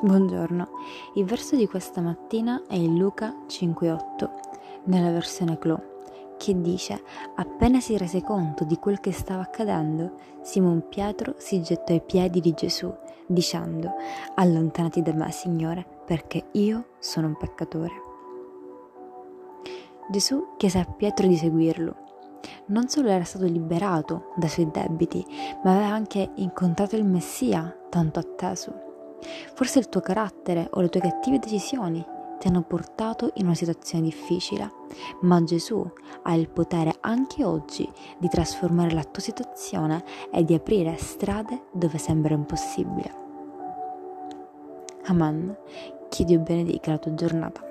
Buongiorno, il verso di questa mattina è in Luca 5.8, nella versione Clo, che dice, appena si rese conto di quel che stava accadendo, Simon Pietro si gettò ai piedi di Gesù, dicendo, allontanati da me, Signore, perché io sono un peccatore. Gesù chiese a Pietro di seguirlo. Non solo era stato liberato dai suoi debiti, ma aveva anche incontrato il Messia tanto atteso. Forse il tuo carattere o le tue cattive decisioni ti hanno portato in una situazione difficile, ma Gesù ha il potere anche oggi di trasformare la tua situazione e di aprire strade dove sembra impossibile. Amen. Che Dio benedica la tua giornata.